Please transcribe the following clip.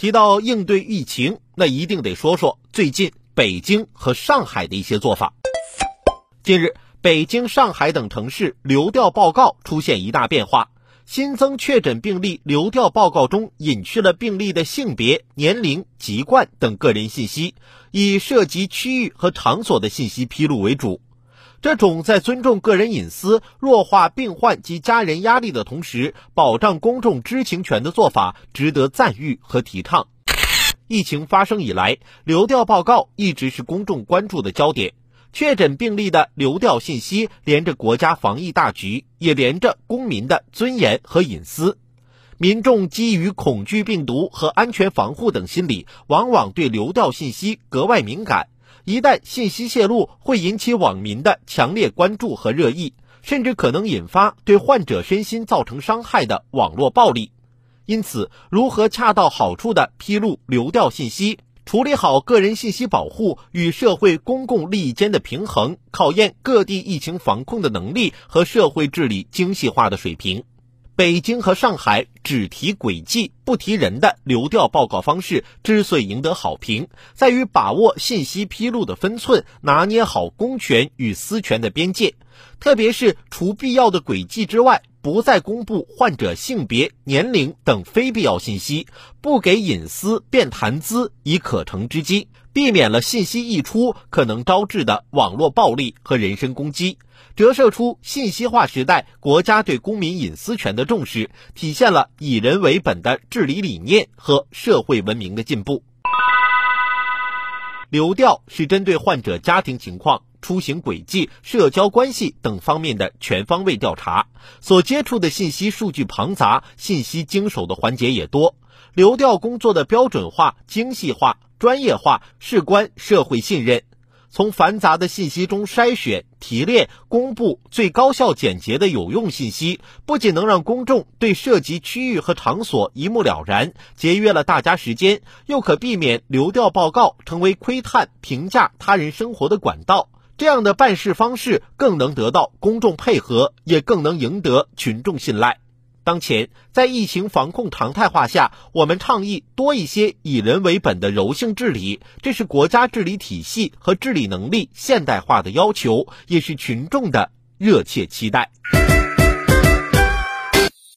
提到应对疫情，那一定得说说最近北京和上海的一些做法。近日，北京、上海等城市流调报告出现一大变化，新增确诊病例流调报告中隐去了病例的性别、年龄、籍贯等个人信息，以涉及区域和场所的信息披露为主。这种在尊重个人隐私、弱化病患及家人压力的同时，保障公众知情权的做法，值得赞誉和提倡。疫情发生以来，流调报告一直是公众关注的焦点。确诊病例的流调信息，连着国家防疫大局，也连着公民的尊严和隐私。民众基于恐惧病毒和安全防护等心理，往往对流调信息格外敏感。一旦信息泄露，会引起网民的强烈关注和热议，甚至可能引发对患者身心造成伤害的网络暴力。因此，如何恰到好处地披露流调信息，处理好个人信息保护与社会公共利益间的平衡，考验各地疫情防控的能力和社会治理精细化的水平。北京和上海只提轨迹不提人的流调报告方式之所以赢得好评，在于把握信息披露的分寸，拿捏好公权与私权的边界。特别是除必要的轨迹之外，不再公布患者性别、年龄等非必要信息，不给隐私变谈资以可乘之机，避免了信息溢出可能招致的网络暴力和人身攻击。折射出信息化时代国家对公民隐私权的重视，体现了以人为本的治治理理念和社会文明的进步。流调是针对患者家庭情况、出行轨迹、社交关系等方面的全方位调查，所接触的信息数据庞杂，信息经手的环节也多。流调工作的标准化、精细化、专业化，事关社会信任。从繁杂的信息中筛选、提炼、公布最高效、简洁的有用信息，不仅能让公众对涉及区域和场所一目了然，节约了大家时间，又可避免流调报告成为窥探、评价他人生活的管道。这样的办事方式更能得到公众配合，也更能赢得群众信赖。当前，在疫情防控常态化下，我们倡议多一些以人为本的柔性治理，这是国家治理体系和治理能力现代化的要求，也是群众的热切期待。